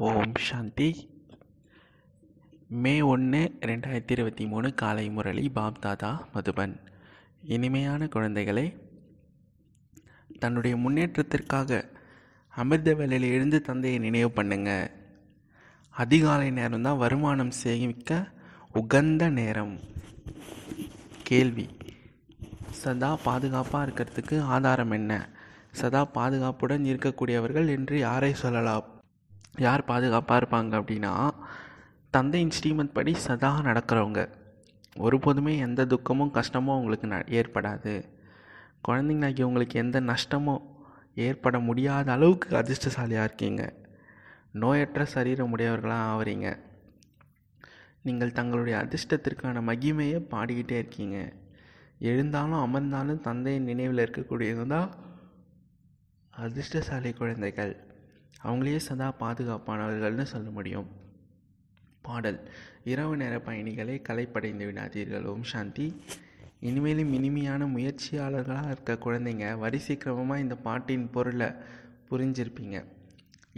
ஓம் சாந்தி. மே ஒன்று ரெண்டாயிரத்தி இருபத்தி மூணு காலை முரளி பாப் தாதா மதுபன். இனிமையான குழந்தைகளை தன்னுடைய முன்னேற்றத்திற்காக அமிர்த வேலையில் எழுந்து தந்தையை நினைவு பண்ணுங்க. அதிகாலை நேரம் தான் வருமானம் சேமிக்க உகந்த நேரம். கேள்வி. சதா பாதுகாப்பாக இருக்கிறதுக்கு ஆதாரம் என்ன? சதா பாதுகாப்புடன் இருக்கக்கூடியவர்கள் என்று யாரை சொல்லலாம்? யார் பாதுகாப்பாக இருப்பாங்க அப்படின்னா தந்தையின் ஸ்ரீமத் படி சதா நடக்கிறவங்க. ஒருபோதுமே எந்த துக்கமும் கஷ்டமும் உங்களுக்கு ந ஏற்படாது. குழந்தைங்களாகி உங்களுக்கு எந்த நஷ்டமோ ஏற்பட முடியாத அளவுக்கு அதிர்ஷ்டசாலியாக இருக்கீங்க. நோயற்ற சரீரம் உடையவர்களாக ஆவறீங்க. நீங்கள் தங்களுடைய அதிர்ஷ்டத்திற்கான மகிமையை பாடிக்கிட்டே இருக்கீங்க. எழுந்தாலும் அமர்ந்தாலும் தந்தையின் நினைவில் இருக்கக்கூடியது தான் அதிர்ஷ்டசாலி குழந்தைகள். அவங்களே சதா பாதுகாப்பானவர்கள்னு சொல்ல முடியும். பாடல். இரவு நேர பயணிகளை கலைப்படைந்து விடாதீர்கள். ஓம் சாந்தி. இனிமேலும் இனிமையான முயற்சியாளர்களாக இருக்க குழந்தைங்க வரிசை கிரமமாக இந்த பாட்டின் பொருளை புரிஞ்சிருப்பீங்க.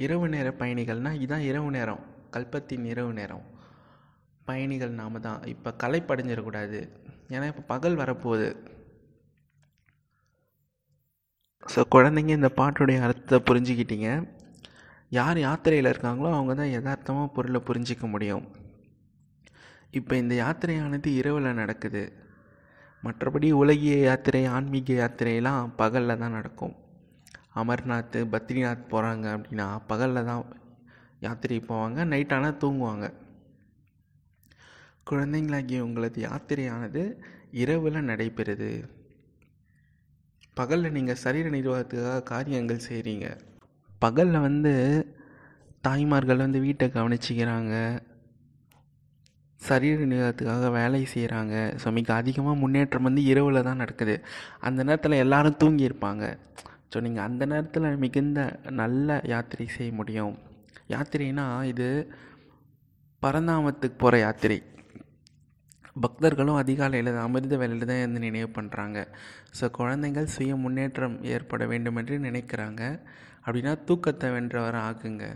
இரவு நேர பயணிகள்னால் இதுதான் இரவு நேரம். கல்பத்தின் இரவு நேரம். பயணிகள் நாம தான். இப்போ கலைப்படைஞ்சிடக்கூடாது ஏன்னா இப்போ பகல் வரப்போகுது. ஸோ குழந்தைங்க இந்த பாட்டுடைய அர்த்தத்தை புரிஞ்சுக்கிட்டீங்க. யார் யாத்திரையில் இருக்காங்களோ அவங்க தான் யதார்த்தமாக பொருளை புரிஞ்சிக்க முடியும். இப்போ இந்த யாத்திரையானது இரவில் நடக்குது. மற்றபடி உலகிய யாத்திரை ஆன்மீக யாத்திரையெல்லாம் பகலில் தான் நடக்கும். அமர்நாத் பத்ரிநாத் போகிறாங்க அப்படின்னா பகலில் தான் யாத்திரை போவாங்க நைட் ஆனால் தூங்குவாங்க. குழந்தைங்களாகிய உங்களது யாத்திரையானது இரவில் நடைபெறுது. பகலில் நீங்கள் சரீர நிர்வாகத்துக்காக காரியங்கள் செய்கிறீங்க பகலில் வந்து தாய்மார்கள் வந்து வீட்டை கவனிச்சிக்கிறாங்க. சரீர நிகழத்துக்காக வேலை செய்கிறாங்க ஸோ மிக அதிகமாக முன்னேற்றம் வந்து இரவில் தான் நடக்குது. அந்த நேரத்தில் எல்லோரும் தூங்கியிருப்பாங்க ஸோ நீங்கள் அந்த நேரத்தில் மிகுந்த நல்ல யாத்திரை செய்ய முடியும். யாத்திரைனா இது பரந்தாமத்துக்கு போகிற யாத்திரை. பக்தர்களும் அதிகாலையில் அமிர்த வேலையில் தான் இருந்து நினைவு பண்ணுறாங்க ஸோ குழந்தைகள் சுய முன்னேற்றம் ஏற்பட வேண்டும் என்று நினைக்கிறாங்க. அப்படின்னா தூக்கத்தை வென்றவரை ஆக்குங்க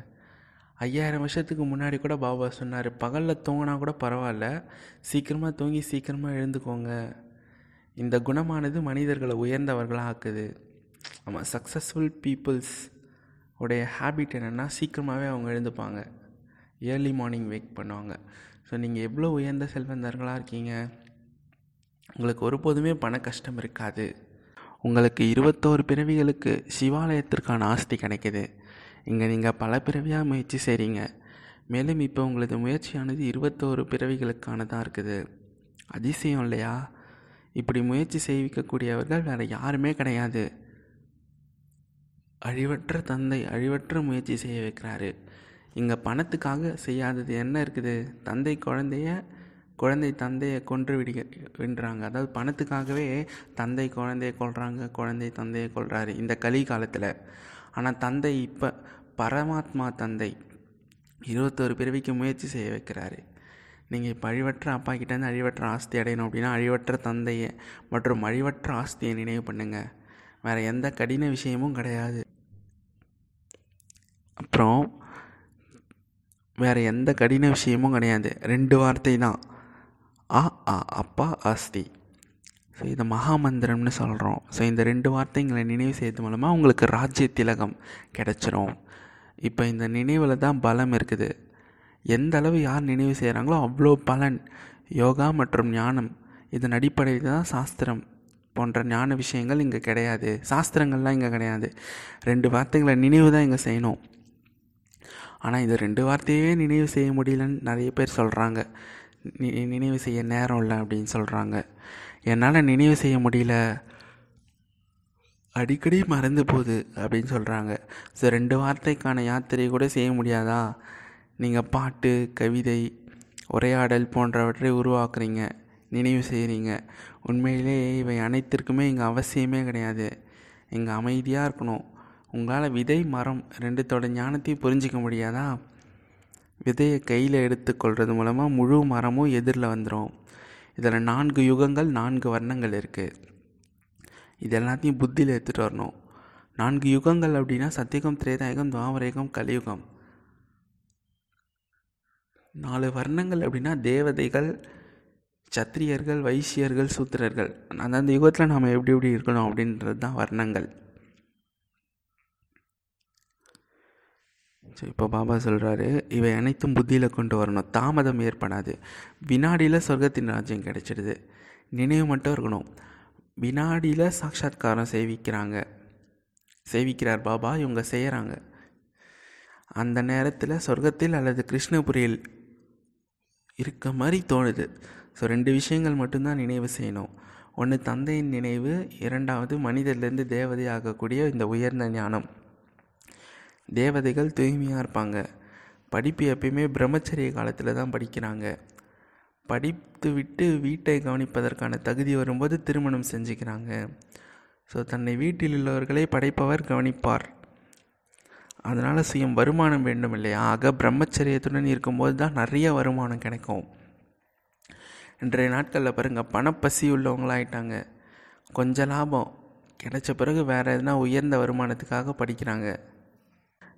ஐயாயிரம் வருஷத்துக்கு முன்னாடி கூட பாபா சொன்னார் பகலில் தூங்கினா கூட பரவாயில்ல சீக்கிரமாக தூங்கி சீக்கிரமாக எழுந்துக்கோங்க. இந்த குணமானது மனிதர்களை உயர்ந்தவர்களாக ஆக்குது ஆமாம் சக்ஸஸ்ஃபுல் பீப்புள்ஸ் உடைய ஹேபிட் என்னென்னா சீக்கிரமாகவே அவங்க எழுந்துப்பாங்க. ஏர்லி மார்னிங் வேக் பண்ணுவாங்க. ஸோ நீங்கள் எவ்வளோ உயர்ந்த செல்வந்தர்களாக இருக்கீங்க உங்களுக்கு ஒருபோதுமே பண கஷ்டம் இருக்காது. உங்களுக்கு இருபத்தோரு பிறவிகளுக்கு சிவாலயத்திற்கான ஆஸ்தி கிடைக்கிது. இங்கே நீங்கள் பல பிறவியாக முயற்சி செய்கிறீங்க மேலும் இப்போ உங்களது முயற்சியானது இருபத்தோரு பிறவிகளுக்கானதாக இருக்குது. அதிசயம் இல்லையா? இப்படி முயற்சி செய்விக்கக்கூடியவர்கள் வேறு யாருமே கிடையாது. அழிவற்ற தந்தை அழிவற்ற முயற்சி செய்ய வைக்கிறாரு. இங்கே பணத்துக்காக செய்யாதது என்ன இருக்குது? தந்தை குழந்தைய குழந்தை தந்தையை கொன்று விடுக வென்றாங்க. அதாவது பணத்துக்காகவே தந்தை குழந்தையை கொள்கிறாங்க குழந்தை தந்தையை கொள்கிறாரு இந்த கலி காலத்தில் ஆனால் தந்தை இப்போ பரமாத்மா தந்தை இருபத்தோரு பிறவிக்கு முயற்சி செய்ய வைக்கிறாரு. நீங்கள் இப்போ அழிவற்ற அப்பா கிட்டேருந்து அழிவற்ற ஆஸ்தி அடையணும் அப்படின்னா அழிவற்ற தந்தையை மற்றும் அழிவற்ற ஆஸ்தியை நினைவு பண்ணுங்கள் வேறு எந்த கடின விஷயமும் கிடையாது. அப்புறம் வேறு எந்த கடின விஷயமும் கிடையாது. ரெண்டு வார்த்தை தான். ஆ ஆ அப்பா ஆஸ்தி. ஸோ இதை மகாமந்திரம்னு சொல்கிறோம் ஸோ இந்த ரெண்டு வார்த்தைங்களை நினைவு செய்யறது மூலமாக உங்களுக்கு ராஜ்ய திலகம் கிடச்சிரும். இப்போ இந்த நினைவில் தான் பலம் இருக்குது. எந்த அளவு யார் நினைவு செய்கிறாங்களோ அவ்வளோ பலன். யோகா மற்றும் ஞானம். இதன் அடிப்படையில் தான் சாஸ்திரம் போன்ற ஞான விஷயங்கள் இங்கே கிடையாது. சாஸ்திரங்கள்லாம் இங்கே கிடையாது. ரெண்டு வார்த்தைகளை நினைவு தான் இங்கே செய்யணும். ஆனால் இந்த ரெண்டு வார்த்தையே நினைவு செய்ய முடியலன்னு நிறைய பேர் சொல்கிறாங்க நினைவு செய்ய நேரம் இல்லை அப்படின்னு சொல்கிறாங்க என்னால் நினைவு செய்ய முடியல. அடிக்கடி மறந்து போகுது அப்படின்னு சொல்கிறாங்க ஸோ ரெண்டு வார்த்தைக்கான யாத்திரை கூட செய்ய முடியாதா? நீங்கள் பாட்டு கவிதை உரையாடல் போன்றவற்றை உருவாக்குறீங்க. நினைவு செய்கிறீங்க உண்மையிலே இவை அனைத்திற்குமே இங்கே அவசியமே கிடையாது. இங்கே அமைதியாக இருக்கணும். உங்களால் விதை மரம் ரெண்டுத்தோட ஞானத்தையும் புரிஞ்சிக்க முடியாதா? விதையை கையில் எடுத்துக்கொள்வது மூலமாக முழு மரமும் எதிரில் வந்துடும் இதில் நான்கு யுகங்கள் நான்கு வர்ணங்கள் இருக்குது இது எல்லாத்தையும் புத்தியில் எடுத்துகிட்டு வரணும். நான்கு யுகங்கள் அப்படின்னா சத்தியகம் திரேதாயுகம் துவாமரேகம் கலியுகம். நாலு வர்ணங்கள் அப்படின்னா தேவதைகள் சத்திரியர்கள் வைசியர்கள் சூத்திரர்கள். அந்தந்த யுகத்தில் நாம் எப்படி எப்படி இருக்கணும் அப்படின்றது தான் வர்ணங்கள். ஸோ இப்போ பாபா சொல்கிறாரு இவை அனைத்தும் புத்தியில் கொண்டு வரணும். தாமதம் ஏற்படாது. வினாடியில் சொர்க்கத்தின் ராஜ்யம் கிடைச்சிடுது. நினைவு மட்டும் இருக்கணும். வினாடியில் சாட்சாத்காரம் சேவிக்கிறாங்க. சேவிக்கிறார் பாபா இவங்க செய்கிறாங்க அந்த நேரத்தில் சொர்க்கத்தில் அல்லது கிருஷ்ணபுரியில் இருக்க மாதிரி தோணுது. ஸோ ரெண்டு விஷயங்கள் மட்டும்தான் நினைவு செய்யணும். ஒன்று தந்தையின் நினைவு இரண்டாவது மனிதர்லேருந்து தேவதை ஆகக்கூடிய இந்த உயர்ந்த ஞானம். தேவதைகள் தூய்மையாக இருப்பாங்க. படிப்பு எப்பயுமே பிரம்மச்சரிய காலத்தில் தான் படிக்கிறாங்க. படித்து விட்டு வீட்டை கவனிப்பதற்கான தகுதி வரும்போது திருமணம் செஞ்சுக்கிறாங்க. ஸோ தன்னை வீட்டில் உள்ளவர்களை படைப்பவர் கவனிப்பார். அதனால் சுயம் வருமானம் வேண்டும் இல்லையா? ஆக பிரம்மச்சரியத்துடன் இருக்கும்போது தான் நிறைய வருமானம் கிடைக்கும். இன்றைய நாட்களில் பாருங்கள் பணப்பசி உள்ளவங்களாகிட்டாங்க கொஞ்சம் லாபம். கிடைச்ச பிறகு வேறு எதுனா உயர்ந்த வருமானத்துக்காக படிக்கிறாங்க.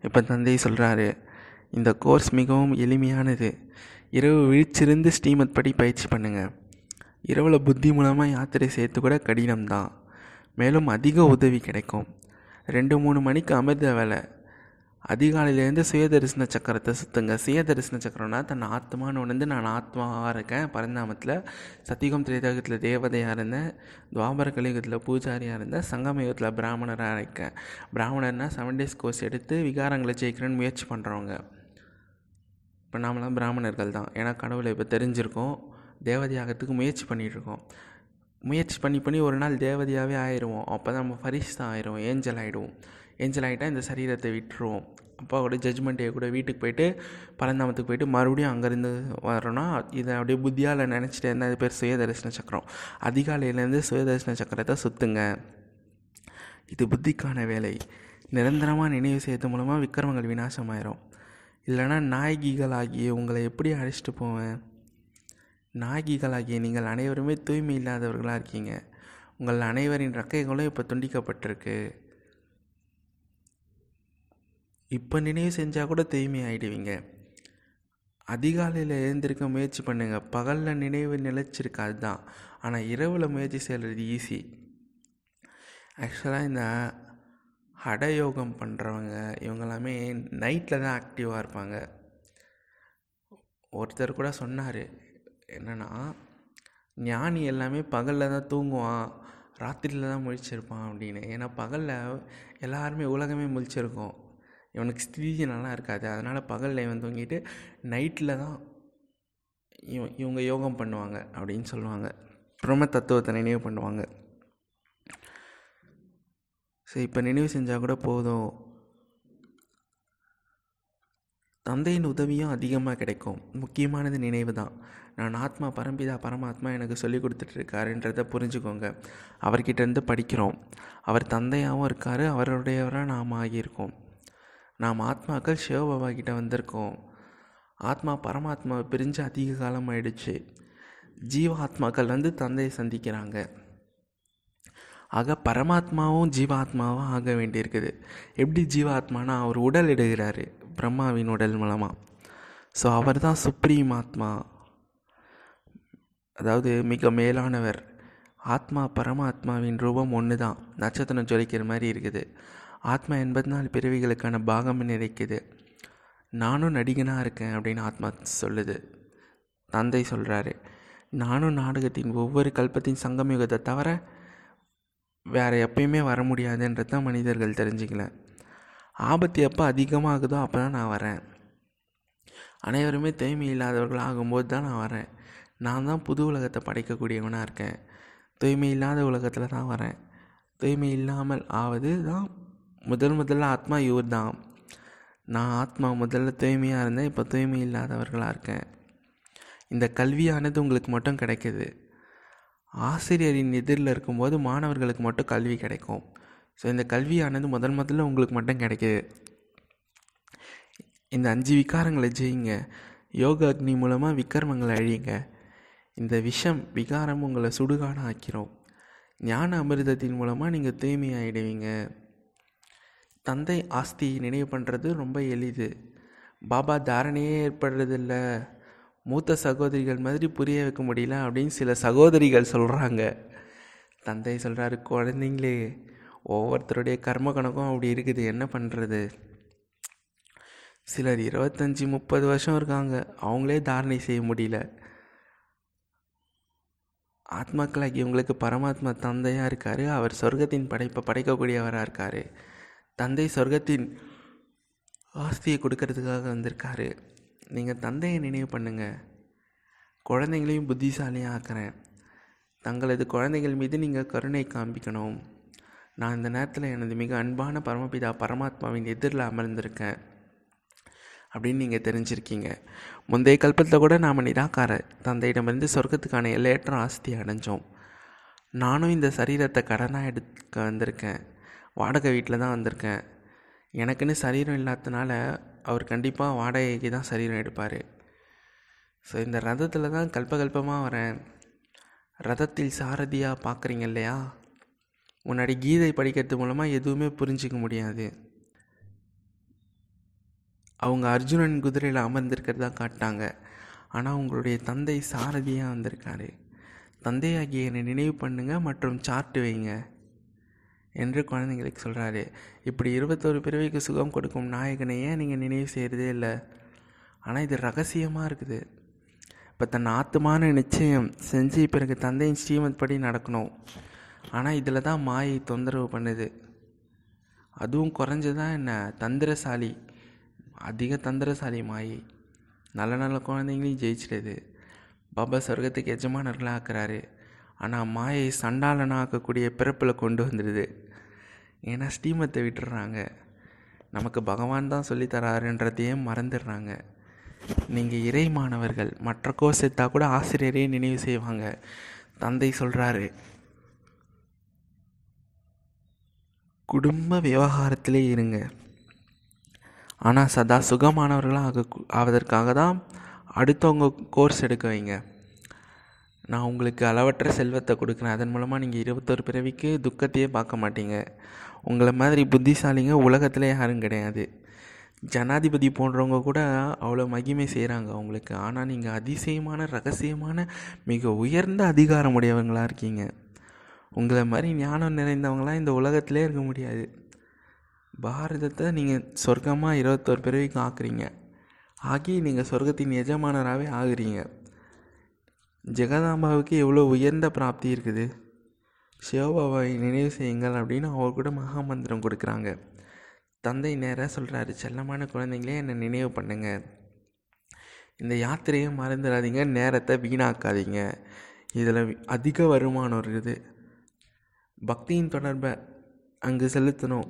இப்போ தந்தை சொல்கிறாரு இந்த கோர்ஸ் மிகவும் எளிமையானது. இரவு விழிச்சிருந்து ஸ்ரீமத் படி பயிற்சி பண்ணுங்கள் இரவில் புத்தி மூலமாக யாத்திரை சேர்த்து கூட கடினம்தான். மேலும் அதிக உதவி கிடைக்கும். ரெண்டு மூணு மணிக்கு அமிர்த வேலை. அதிகாலையிலேருந்து சுயதரிசன சக்கரத்தை சுற்றுங்க சுயதரிசன சக்கரம்னா தன் ஆத்மான்னு உணர்ந்து நான் ஆத்மாவாக இருக்கேன். பரந்தாமத்தில் சத்தியுகம் திரைதகத்தில் தேவதையாக இருந்தேன். துவாபர கலியுகத்தில் பூஜாரியாக இருந்தேன். சங்கமயுகத்தில் பிராமணராக இருக்கேன். பிராமணர்னால் செவன் டேஸ் கோர்ஸ் எடுத்து விகாரங்களை ஜெயிக்கிறேன்னு முயற்சி பண்ணுறவங்க இப்போ நாமெல்லாம் பிராமணர்கள் தான் ஏன்னா கடவுளை இப்போ தெரிஞ்சிருக்கோம். தேவதையாகத்துக்கு முயற்சி பண்ணிகிட்ருக்கோம் முயற்சி பண்ணி பண்ணி ஒரு நாள் தேவதையாகவே ஆயிடுவோம் அப்போ தான் நம்ம தான் ஆயிடுவோம் ஏஞ்சல் ஆகிடுவோம் ஏஞ்சல் ஆகிட்டால் இந்த சரீரத்தை விட்டுருவோம். அப்பாவோட ஜட்ஜ்மெண்ட் டே கூட வீட்டுக்கு போயிட்டு பரந்தாமத்துக்கு போயிட்டு மறுபடியும் அங்கேருந்து வரோன்னா இதை அப்படியே புத்தியால் நினச்சிட்டு என்ன அது பேர் சுயதரிசன சக்கரம். அதிகாலையிலேருந்து சுயதரிசன சக்கரத்தை சுற்றுங்க இது புத்திக்கான வேலை. நிரந்தரமாக நினைவு செய்யறது மூலமாக விக்ரமங்கள் விநாசமாயிரும். இல்லைனா நாயகிகளாகிய உங்களை எப்படி அழைச்சிட்டு போவேன்? நாயகிகளாகிய நீங்கள் அனைவருமே தூய்மை இல்லாதவர்களாக இருக்கீங்க. உங்கள் அனைவரின் ரக்கைகளும் இப்போ துண்டிக்கப்பட்டிருக்கு. இப்போ நினைவு செஞ்சால் கூட தூய்மை ஆகிடுவீங்க அதிகாலையில் எழுந்திருக்க முயற்சி பண்ணுங்கள் பகலில் நினைவு நிலச்சிருக்காது அதுதான் ஆனால் இரவில் முயற்சி செய்கிறது ஈஸி ஆக்சுவலாக இந்த ஹடயோகம் பண்ணுறவங்க இவங்கெல்லாமே நைட்டில் தான் ஆக்டிவாக இருப்பாங்க. ஒருத்தர் கூட சொன்னார் என்னென்னா ஞானி எல்லாமே பகலில் தான் தூங்குவான் ராத்திரியில் தான் முழிச்சிருப்பான் அப்படின்னு. ஏன்னா பகலில் எல்லாருமே உலகமே முழிச்சிருக்கும். இவனுக்கு ஸ்திதி நல்லா இருக்காது. அதனால் பகலில் இவன் தூங்கிட்டு நைட்டில் தான் இவன் இவங்க யோகம் பண்ணுவாங்க அப்படின்னு சொல்லுவாங்க. பிரம்ம தத்துவத்தை நினைவு பண்ணுவாங்க. சரி இப்போ நினைவு செஞ்சால் கூட போதும். தந்தையின் உதவியும் அதிகமாக கிடைக்கும். முக்கியமானது நினைவு தான். நான் ஆத்மா பரம்பிதா பரமாத்மா எனக்கு சொல்லி கொடுத்துட்ருக்காருன்றதை புரிஞ்சுக்கோங்க. அவர்கிட்டேருந்து படிக்கிறோம். அவர் தந்தையாகவும் இருக்கார் அவருடையவராக நாம் ஆகியிருக்கோம். நாம் ஆத்மாக்கள் சிவபாபா கிட்ட வந்திருக்கோம். ஆத்மா பரமாத்மாவை பிரிஞ்சு அதிக காலம் ஆயிடுச்சு. ஜீவ ஆத்மாக்கள் வந்து தந்தையை சந்திக்கிறாங்க. ஆக பரமாத்மாவும் ஜீவாத்மாவும் ஆக வேண்டியிருக்குது. எப்படி ஜீவாத்மானா அவர் உடல் எடுகிறாரு பிரம்மாவின் உடல் மூலமாக ஸோ அவர் தான் சுப்ரீம் ஆத்மா. அதாவது மிக மேலானவர். ஆத்மா பரமாத்மாவின் ரூபம் ஒன்று தான் நட்சத்திரம் ஜொலிக்கிற மாதிரி இருக்குது. ஆத்மா எண்பத்தி நாலு பிறவிகளுக்கான பாகம் நிறைக்குது. நானும் நடிகனாக இருக்கேன் அப்படின்னு ஆத்மா சொல்லுது. தந்தை சொல்கிறாரு நானும் நாடகத்தின் ஒவ்வொரு கல்பத்தின் சங்கமயுகத்தை தவிர வேறு எப்பயுமே வர முடியாதுன்றது தான் மனிதர்கள் தெரிஞ்சுக்கல. ஆபத்து எப்போ அதிகமாகுதோ அப்போ தான் நான் வரேன். அனைவருமே தூய்மை இல்லாதவர்கள் ஆகும்போது தான் நான் வரேன். நான் தான் புது உலகத்தை படைக்கக்கூடியவனாக இருக்கேன். தூய்மை இல்லாத உலகத்தில் தான் வரேன். தூய்மை இல்லாமல் ஆவது தான் முதல் முதல்ல ஆத்மா இவர் தான். நான் ஆத்மா முதல்ல தூய்மையாக இருந்தேன் இப்போ தூய்மை இல்லாதவர்களாக இருக்கேன். இந்த கல்வியானது உங்களுக்கு மட்டும் கிடைக்குது. ஆசிரியரின் எதிரில் இருக்கும்போது மாணவர்களுக்கு மட்டும் கல்வி கிடைக்கும். ஸோ இந்த கல்வியானது முதல் முதல்ல உங்களுக்கு மட்டும் கிடைக்குது. இந்த அஞ்சு விகாரங்களை ஜெயிங்க. யோக அக்னி மூலமாக விக்ரமங்களை அழியுங்க. இந்த விஷம் விகாரம் உங்களை சுடுகாடு ஆக்கிறோம் ஞான அமிர்தத்தின் மூலமாக நீங்கள் தூய்மை ஆகிடுவீங்க தந்தை ஆஸ்தி நினைவு பண்ணுறது ரொம்ப எளிது. பாபா தாரணையே ஏற்படுறதில்ல. மூத்த சகோதரிகள் மாதிரி புரிய வைக்க முடியல அப்படின்னு சில சகோதரிகள் சொல்கிறாங்க தந்தை சொல்கிறாரு குழந்தைங்களே ஒவ்வொருத்தருடைய கர்ம கணக்கும் அப்படி இருக்குது. என்ன பண்ணுறது சிலர் இருபத்தஞ்சி முப்பது வருஷம் இருக்காங்க. அவங்களே தாரணை செய்ய முடியல. ஆத்மாக்களாகி இவங்களுக்கு பரமாத்மா தந்தையாக இருக்கார். அவர் சொர்க்கத்தின் படைப்பை படைக்கக்கூடியவராக இருக்கார். தந்தை சொர்க்கத்தின் ஆஸ்தியை கொடுக்கறதுக்காக வந்திருக்காரு. நீங்கள் தந்தையை நினைவு பண்ணுங்கள் குழந்தைங்களையும் புத்திசாலியாக ஆக்கிறேன். தங்களது குழந்தைகள் மீது நீங்கள் கருணை காண்பிக்கணும். நான் இந்த நேரத்தில் எனது மிக அன்பான பரமபிதா பரமாத்மாவின் எதிரில் அமர்ந்திருக்கேன். அப்படின்னு நீங்கள் தெரிஞ்சிருக்கீங்க. முந்தைய கல்பத்தில் கூட நாம் நிராகார தந்தையிடமிருந்து சொர்க்கத்துக்கான எல்லையற்ற ஆஸ்தி அடைஞ்சோம். நானும் இந்த சரீரத்தை கடனாக எடுக்க வந்திருக்கேன். வாடகை வீட்டில் தான் வந்திருக்கேன். எனக்குன்னு சரீரம் இல்லாததுனால அவர் கண்டிப்பாக வாடகைக்கு தான் சரீரம் எடுப்பார். ஸோ இந்த ரதத்தில் தான் கல்பகல்பமாக வரேன். ரதத்தில் சாரதியாக பார்க்குறீங்க இல்லையா? முன்னாடி கீதை படிக்கிறது மூலமாக எதுவுமே புரிஞ்சிக்க முடியாது. அவங்க அர்ஜுனன் குதிரையில் அமர்ந்திருக்கிறதா காட்டாங்க ஆனால் உங்களுடைய தந்தை சாரதியாக வந்திருக்காரு. தந்தையாகிய என்னை நினைவு பண்ணுங்க மற்றும் சார்ட்டு வைங்க என்று குழந்தைங்களுக்கு சொல்கிறாரு இப்படி இருபத்தோரு பிறவிக்கு சுகம் கொடுக்கும் நாயகனை ஏன் நீங்கள் நினைவு செய்கிறதே இல்லை? ஆனால் இது ரகசியமாக இருக்குது. இப்போ தன் ஆத்துமான நிச்சயம் செஞ்சு பிறகு தந்தையின் ஸ்ரீமத் படி நடக்கணும். ஆனால் இதில் தான் மாயை தொந்தரவு பண்ணுது. அதுவும் குறைஞ்சதான் என்ன? தந்திரசாலி. அதிக தந்திரசாலி மாயை. நல்ல நல்ல குழந்தைங்களையும் ஜெயிச்சிடுது. பாபா சொர்க்கத்துக்கு எஜமானர்களாக ஆக்குறாரு. ஆனால் மாயை சண்டாளனாக ஆக்கக்கூடிய பிறப்பில் கொண்டு வந்துடுது ஏன்னா ஸ்ரீமத்தை விட்டுடுறாங்க நமக்கு பகவான் தான் சொல்லித்தராருன்றதையும் மறந்துடுறாங்க. நீங்கள் இறை மாணவர்கள் மற்ற கோர்ஸ் எடுத்தால் கூட ஆசிரியரே நினைவு செய்வாங்க. தந்தை சொல்கிறாரு குடும்ப விவகாரத்திலே இருங்க. ஆனால் சதா சுகமானவர்களாக ஆக ஆவதற்காக தான் அடுத்தவங்க கோர்ஸ் எடுக்க வைங்க. நான் உங்களுக்கு அளவற்ற செல்வத்தை கொடுக்குறேன். அதன் மூலமாக நீங்கள் இருபத்தொரு பிறவிக்கு துக்கத்தையே பார்க்க மாட்டீங்க. உங்களை மாதிரி புத்திசாலிங்க உலகத்தில் யாரும் கிடையாது. ஜனாதிபதி போன்றவங்க கூட அவ்வளோ மகிமை செய்கிறாங்க அவங்களுக்கு. ஆனால் நீங்கள் அதிசயமான ரகசியமான மிக உயர்ந்த அதிகாரமுடையவங்களாக இருக்கீங்க. உங்களை மாதிரி ஞானம் நிறைந்தவங்களாம் இந்த உலகத்திலே இருக்க முடியாது. பாரதத்தை நீங்கள் சொர்க்கமாக இருபத்தோரு பிறவிக்கும் ஆக்குறீங்க. ஆகி நீங்கள் சொர்க்கத்தின் எஜமானராகவே ஆகுறீங்க. ஜெகதாம்பாவுக்கு எவ்வளோ உயர்ந்த பிராப்தி இருக்குது? சிவபாபாவை நினைவு செய்யுங்கள் அப்படின்னு அவர் கூட மகாமந்திரம் கொடுக்குறாங்க. தந்தை நேராக சொல்கிறாரு செல்லமான குழந்தைங்களே என்னை நினைவு பண்ணுங்க. இந்த யாத்திரையை மறந்துடாதீங்க நேரத்தை வீணாக்காதீங்க. இதில் அதிக வருமானம் இருக்குது. பக்தியின் தொடர்பை அங்கு செலுத்தணும்.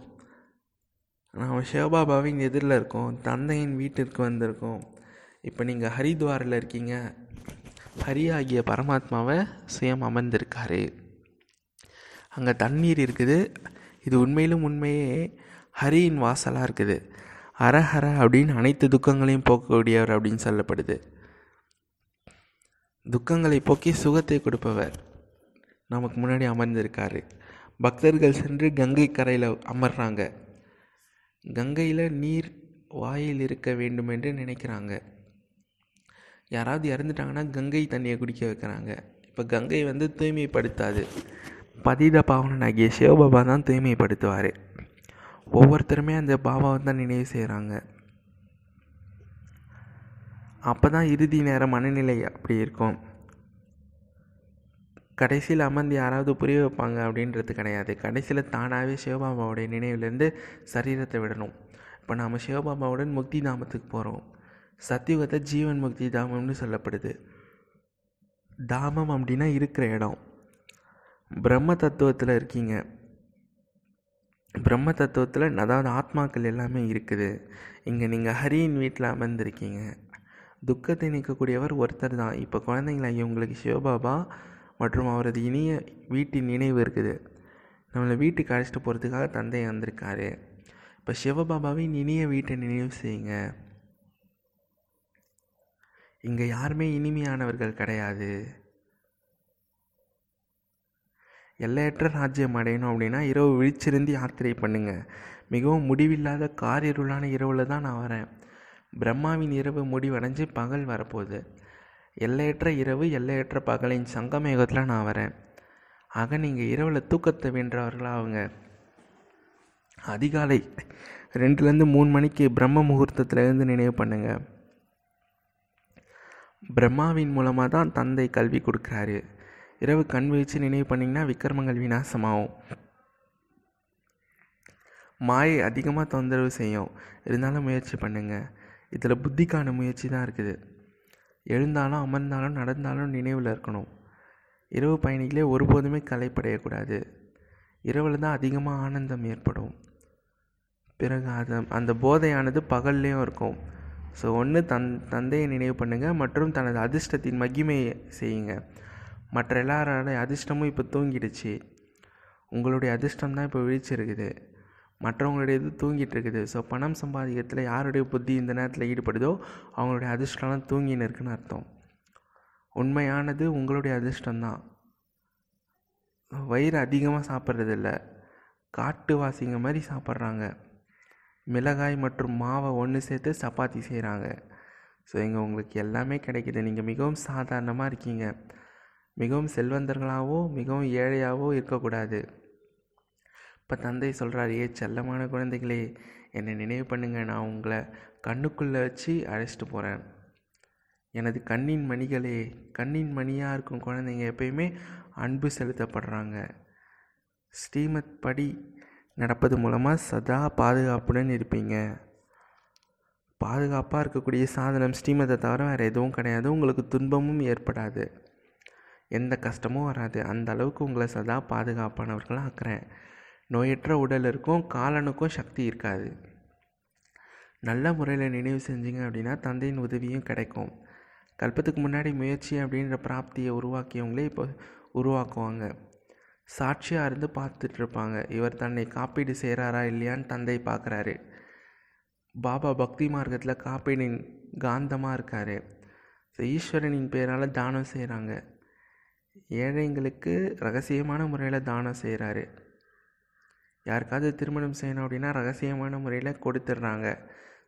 நாம் சிவபாபாவின் எதிரில் இருக்கோம் தந்தையின் வீட்டிற்கு வந்திருக்கோம். இப்போ நீங்கள் ஹரித்வாரில் இருக்கீங்க. ஹரி ஆகிய பரமாத்மாவை சுயம் அமர்ந்திருக்காரு. அங்கே தண்ணீர் இருக்குது. இது உண்மையிலும் உண்மையே ஹரியின் வாசலாக இருக்குது. அரஹர அப்படின்னு அனைத்து துக்கங்களையும் போக்கக்கூடியவர் அப்படின்னு சொல்லப்படுது. துக்கங்களை போக்கி சுகத்தை கொடுப்பவர் நமக்கு முன்னாடி அமர்ந்திருக்காரு. பக்தர்கள் சென்று கங்கை கரையில் அமர்றாங்க. கங்கையில் நீர் வாயில் இருக்க வேண்டும் என்று நினைக்கிறாங்க. யாராவது இறந்துட்டாங்கன்னா கங்கை தண்ணியை குடிக்க வைக்கிறாங்க. இப்போ கங்கை வந்து தூய்மைப்படுத்தாது. பதித பாவனனாகிய சிவபாபா தான் தூய்மைப்படுத்துவார். ஒவ்வொருத்தருமே அந்த பாபாவை தான் நினைவு செய்கிறாங்க அப்போ தான் இறுதி நேர மனநிலை அப்படி இருக்கும். கடைசியில் அமர்ந்து யாராவது புரிய வைப்பாங்க அப்படின்றது கிடையாது. கடைசியில் தானாகவே சிவபாபாவுடைய நினைவிலேருந்து சரீரத்தை விடணும். இப்போ நாம் சிவபாபாவுடன் முக்தி தாமத்துக்கு போகிறோம் சத்தியுகத்தை ஜீவன் முக்தி தாமம்னு சொல்லப்படுது. தாமம் அப்படின்னா இருக்கிற இடம். பிரம்ம தத்துவத்தில் இருக்கீங்க. பிரம்ம தத்துவத்தில் அதாவது ஆத்மாக்கள் எல்லாமே இருக்குது. இங்கே நீங்கள் ஹரியின் வீட்டில் அமர்ந்திருக்கீங்க. துக்கத்தை நிற்கக்கூடியவர் ஒருத்தர் தான். இப்போ குழந்தைங்களா உங்களுக்கு சிவபாபா மற்றும் அவரது இனிய வீட்டின் நினைவு இருக்குது. நம்மளை வீட்டுக்கு அழைச்சிட்டு போகிறதுக்காக தந்தை வந்திருக்காரு. இப்போ சிவபாபாவின் இனிய வீட்டை நினைவு செய்யுங்க. இங்கே யாருமே இனிமையானவர்கள் கிடையாது. எல்லையற்ற ராஜ்யம் அடையணும் அப்படின்னா இரவு விழிச்சிருந்து யாத்திரை பண்ணுங்கள் மிகவும் முடிவில்லாத காரிருளான இரவில் தான் நான் வரேன். பிரம்மாவின் இரவு முடிவடைஞ்சு பகல் வரப்போகுது. எல்லையற்ற இரவு எல்லையற்ற பகலின் சங்கமேகத்தில் நான் வரேன். ஆக நீங்கள் இரவில் தூக்கத்தை வென்றவர்களாக அவங்க அதிகாலை ரெண்டுலேருந்து மூணு மணிக்கு பிரம்ம முகூர்த்தத்தில் இருந்து நினைவு பண்ணுங்கள் பிரம்மாவின் மூலமாக தான் தந்தை கல்வி கொடுக்குறாரு. இரவு கண் வீழ்ச்சி நினைவு பண்ணிங்கன்னா விக்ரமங்கள் விநாசமாகும். மாயை அதிகமாக தொந்தரவு செய்யும். இருந்தாலும் முயற்சி பண்ணுங்கள் இதில் புத்திக்கான முயற்சி தான் இருக்குது. எழுந்தாலும் அமர்ந்தாலும் நடந்தாலும் நினைவில் இருக்கணும். இரவு பயணிகளே ஒருபோதுமே கலைப்படையக்கூடாது. இரவில் தான் அதிகமாக ஆனந்தம் ஏற்படும். பிறகு அது அந்த போதையானது பகல்லையும் இருக்கும். ஸோ ஒன்று தன் தந்தையை நினைவு பண்ணுங்கள் மற்றும் தனது அதிர்ஷ்டத்தின் மகிமையை செய்யுங்க. மற்ற எல்லாரோட அதிர்ஷ்டமும் இப்போ தூங்கிடுச்சு. உங்களுடைய அதிர்ஷ்டம் தான் இப்போ விழிச்சிருக்குது. மற்றவங்களுடைய இது தூங்கிட்டு இருக்குது. ஸோ பணம் சம்பாதிக்கிறதுல யாருடைய புத்தி இந்த நேரத்தில் ஈடுபடுதோ அவங்களுடைய அதிர்ஷ்டம்லாம் தூங்கின்னு இருக்குன்னு அர்த்தம். உண்மையானது உங்களுடைய அதிர்ஷ்டம்தான். வயிறு அதிகமாக சாப்பிட்றதில்ல. காட்டுவாசிங்க மாதிரி சாப்பிட்றாங்க. மிளகாய் மற்றும் மாவை ஒன்று சேர்த்து சப்பாத்தி செய்கிறாங்க ஸோ இங்கே உங்களுக்கு எல்லாமே கிடைக்கிது. நீங்கள் மிகவும் சாதாரணமாக இருக்கீங்க. மிகவும் செல்வந்தர்களாகவோ மிகவும் ஏழையாகவோ இருக்கக்கூடாது. இப்போ தந்தை சொல்கிறார் ஏ செல்லமான குழந்தைகளே என்னை நினைவு பண்ணுங்க நான் உங்களை கண்ணுக்குள்ளே வச்சு அழைச்சிட்டு போகிறேன் எனது கண்ணின் மணிகளே கண்ணின் மணியாக இருக்கும் குழந்தைங்க எப்பயுமே அன்பு செலுத்தப்படுறாங்க. ஸ்ரீமத் படி நடப்பது மூலமாக சதா பாதுகாப்புடன் இருப்பீங்க. பாதுகாப்பாக இருக்கக்கூடிய சாதனம் ஸ்ரீமத்தை தவிர வேறு எதுவும் கிடையாது. உங்களுக்கு துன்பமும் ஏற்படாது. எந்த கஷ்டமும் வராது. அந்த அளவுக்கு உங்களை சதா பாதுகாப்பானவர்களாக ஆக்குறேன். நோயற்ற உடல் இருக்கும் காலனுக்கும் சக்தி இருக்காது. நல்ல முறையில் நினைவு செஞ்சீங்க அப்படின்னா தந்தையின் உதவியும் கிடைக்கும். கல்பத்துக்கு முன்னாடி முயற்சி அப்படின்ற பிராப்தியை உருவாக்கியவங்களே இப்போ உருவாக்குவாங்க. சாட்சியாக இருந்து பார்த்துட்ருப்பாங்க. இவர் தன்னை காப்பீடு செய்கிறாரா இல்லையான்னு தந்தை பார்க்குறாரு. பாபா பக்தி மார்க்கத்தில் காப்பீடின் காந்தமாக இருக்கார். ஈஸ்வரனின் பேரால் தானம் செய்கிறாங்க ஏழைங்களுக்கு ரகசியமான முறையில் தானம் செய்கிறாரு யாருக்காவது திருமணம் செய்யணும் அப்படின்னா ரகசியமான முறையில் கொடுத்துட்றாங்க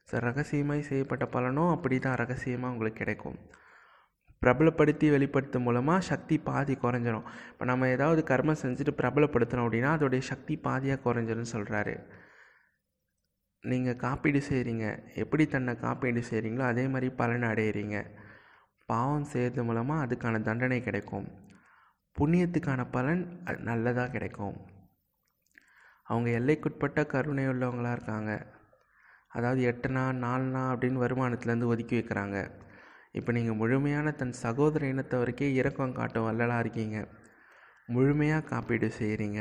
ஸோ ரகசியமாக செய்யப்பட்ட பலனும் அப்படி தான் ரகசியமாக உங்களுக்கு கிடைக்கும். பிரபலப்படுத்தி வெளிப்படுத்தும் மூலமாக சக்தி பாதி குறைஞ்சிரும். இப்போ நம்ம ஏதாவது கர்மம் செஞ்சுட்டு பிரபலப்படுத்தணும் அப்படின்னா அதோடைய சக்தி பாதியாக குறைஞ்சிரும்னு சொல்கிறாரு நீங்கள் காப்பீடு செய்கிறீங்க எப்படி தன்னை காப்பீடு செய்கிறீங்களோ அதே மாதிரி பலன் அடையிறீங்க. பாவம் செய்கிறது மூலமாக அதுக்கான தண்டனை கிடைக்கும். புண்ணியத்துக்கான பலன் நல்லதாக கிடைக்கும். அவங்க எல்லைக்குட்பட்ட கருணையுள்ளவங்களாக இருக்காங்க. அதாவது எட்டுனா நாலுனா அப்படின்னு வருமானத்துலேருந்து ஒதுக்கி வைக்கிறாங்க. இப்போ நீங்கள் முழுமையான தன் சகோதர இனத்தவருக்கே இறக்கம் காட்டும் வல்லலாக இருக்கீங்க. முழுமையாக காப்பீடு செய்கிறீங்க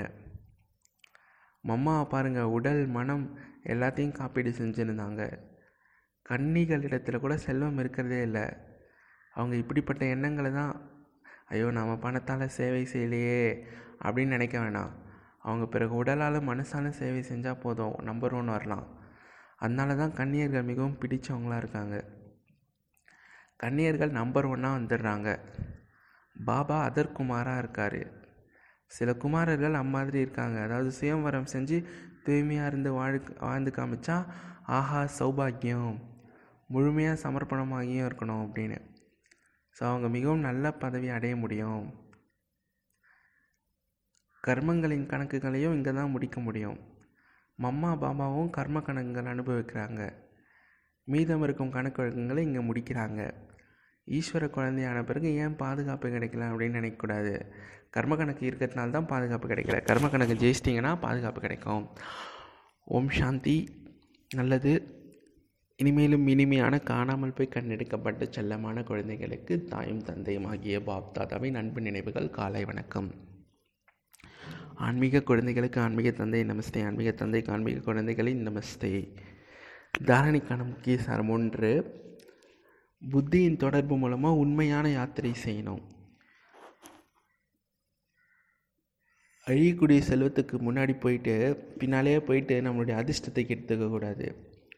மம்மாவை பாருங்கள் உடல் மனம் எல்லாத்தையும் காப்பீடு செஞ்சுருந்தாங்க. கன்னிகள் இடத்துல கூட செல்வம் இருக்கிறதே இல்லை. அவங்க இப்படிப்பட்ட எண்ணங்களை தான் ஐயோ நம்ம பணத்தால் சேவை செய்யலையே அப்படின்னு நினைக்க வேணாம். அவங்க பிறகு உடலால் மனசான சேவை செஞ்சால் போதும் நம்பர் ஒன் வரலாம். அதனால தான் கன்னியர்கள் மிகவும் பிடிச்சவங்களாக இருக்காங்க. கன்னியர்கள் நம்பர் ஒன்னாக வந்துடுறாங்க. பாபா அதர் குமாராக இருக்கார். சில குமாரர்கள் அம்மாதிரி இருக்காங்க. அதாவது சுயம்வரம் செஞ்சு தூய்மையாக இருந்து வாழ் வாழ்ந்து காமிச்சா ஆஹா சௌபாக்கியம் முழுமையாக சமர்ப்பணமாகியும் இருக்கணும் அப்படின்னு. ஸோ அவங்க மிகவும் நல்ல பதவி அடைய முடியும். கர்மங்களின் கணக்குகளையும் இங்கே தான் முடிக்க முடியும். மம்மா பாபாவும் கர்ம கணக்குகள் அனுபவிக்கிறாங்க. மீதம் இருக்கும் கணக்கு வழக்கங்களை இங்கே முடிக்கிறாங்க. ஈஸ்வர குழந்தையான பிறகு ஏன் பாதுகாப்பு கிடைக்கல அப்படின்னு நினைக்கக்கூடாது? கர்ம கணக்கு இருக்கிறதுனால தான் பாதுகாப்பு கிடைக்கல. கர்ம கணக்கு ஜெயிச்சிட்டிங்கன்னா பாதுகாப்பு கிடைக்கும். ஓம் சாந்தி. நல்லது. இனிமேலும் இனிமையான காணாமல் போய் கண்ணெடுக்கப்பட்ட செல்லமான குழந்தைகளுக்கு தாயும் தந்தையும் ஆகிய பாப் தாதாவின் அன்பு நினைவுகள் காலை வணக்கம். ஆன்மீக குழந்தைகளுக்கு ஆன்மீக தந்தை நமஸ்தே. ஆன்மீக தந்தைக்கு ஆன்மீக குழந்தைகளின் நமஸ்தே. தாரணிக்கான முக்கிய சாரம் ஒன்று புத்தியின் தொடர்பு மூலமாக உண்மையான யாத்திரை செய்யணும். அழியக்கூடிய செல்வத்துக்கு முன்னாடி போயிட்டு பின்னாலேயே போயிட்டு நம்மளுடைய அதிர்ஷ்டத்தை கெடுத்துக்கக்கூடாது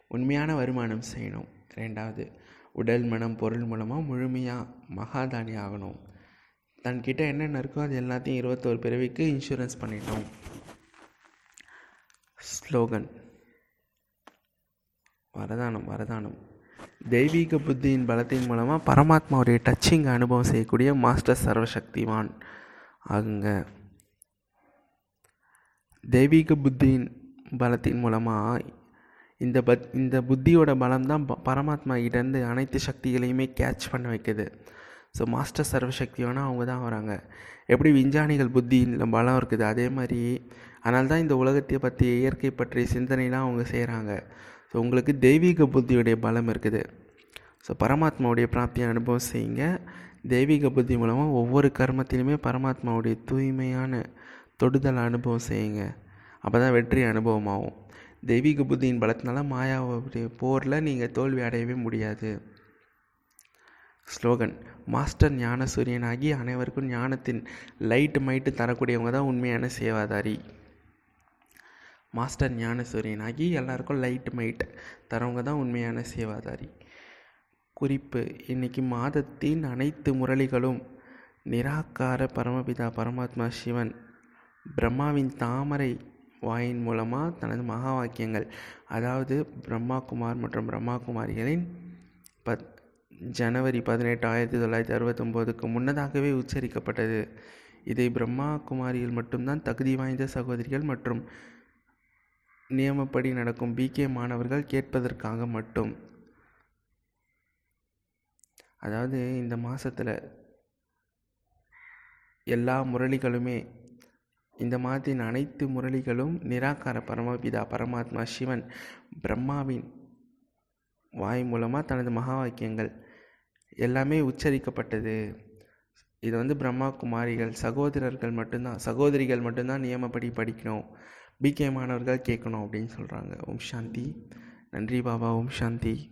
உண்மையான வருமானம் செய்யணும். ரெண்டாவது உடல் மனம் பொருள் மூலமாக முழுமையாக மகாதானி ஆகணும். தன்கிட்ட என்னென்ன இருக்கோ அது எல்லாத்தையும் இருபத்தோரு பிறவிக்கு இன்சூரன்ஸ் பண்ணிட்டோம். ஸ்லோகன் வரதானம் வரதானம். தெய்வீக புத்தியின் பலத்தின் மூலமாக பரமாத்மாவுடைய டச்சிங் அனுபவம் செய்யக்கூடிய மாஸ்டர் சர்வசக்திவான் ஆகுங்க. தெய்வீக புத்தியின் பலத்தின் மூலமாக இந்த பத் இந்த புத்தியோட பலம் தான் பரமாத்மா கிட்டேருந்து அனைத்து சக்திகளையுமே கேட்ச் பண்ண வைக்குது. ஸோ மாஸ்டர் சர்வசக்திவானா அவங்க தான் வராங்க எப்படி விஞ்ஞானிகள் புத்தியில் பலம் இருக்குது அதே மாதிரி அதனால தான் இந்த உலகத்தை பற்றி இயற்கை பற்றிய சிந்தனைலாம் அவங்க செய்கிறாங்க ஸோ உங்களுக்கு தெய்வீக புத்தியுடைய பலம் இருக்குது ஸோ பரமாத்மாவுடைய பிராப்தியை அனுபவம் செய்யுங்க தெய்வீக புத்தி மூலமாக ஒவ்வொரு கர்மத்திலுமே பரமாத்மாவுடைய தூய்மையான தொடுதல் அனுபவம் செய்யுங்க அப்போ தான் வெற்றி அனுபவமாகும் தெய்வீக புத்தியின் பலத்தினால மாயாவுடைய போரில் நீங்கள் தோல்வி அடையவே முடியாது ஸ்லோகன் மாஸ்டர் ஞான சூரியனாகி அனைவருக்கும் ஞானத்தின் லைட் மைட்டு தரக்கூடியவங்க தான் உண்மையான சேவாதாரி. மாஸ்டர் ஞான சூரியனாகி எல்லாருக்கும் லைட் மைட் தரவங்க தான் உண்மையான சேவாதாரி. குறிப்பு இன்னைக்கு மாதத்தின் அனைத்து முரளிகளும் நிராகார பரமபிதா பரமாத்மா சிவன் பிரம்மாவின் தாமரை வாயின் மூலமாக தனது மகா வாக்கியங்கள் அதாவது பிரம்மா குமார் மற்றும் பிரம்மா குமாரிகளின் பத் ஜனவரி பதினெட்டு ஆயிரத்தி தொள்ளாயிரத்தி அறுபத்தொம்போதுக்கு முன்னதாகவே உச்சரிக்கப்பட்டது. இதை பிரம்மா குமாரியில் மட்டும்தான் தகுதி வாய்ந்த சகோதரிகள் மற்றும் நியமப்படி நடக்கும் பிகே மாணவர்கள் கேட்பதற்காக மட்டும். அதாவது இந்த மாதத்தில் எல்லா முரளிகளுமே இந்த மாதத்தின் அனைத்து முரளிகளும் நிராகார பரமபிதா பரமாத்மா சிவன் பிரம்மாவின் வாய் மூலமாக தனது மகா வாக்கியங்கள் எல்லாமே உச்சரிக்கப்பட்டது. இது வந்து பிரம்மா குமாரிகள் சகோதரர்கள் மட்டும்தான் சகோதரிகள் மட்டும்தான் நியமப்படி படிக்கணும். பிகே மாணவர்கள் கேட்கணும் அப்படின்னு சொல்கிறாங்க ஓம் சாந்தி. நன்றி பாபா ஓம் சாந்தி.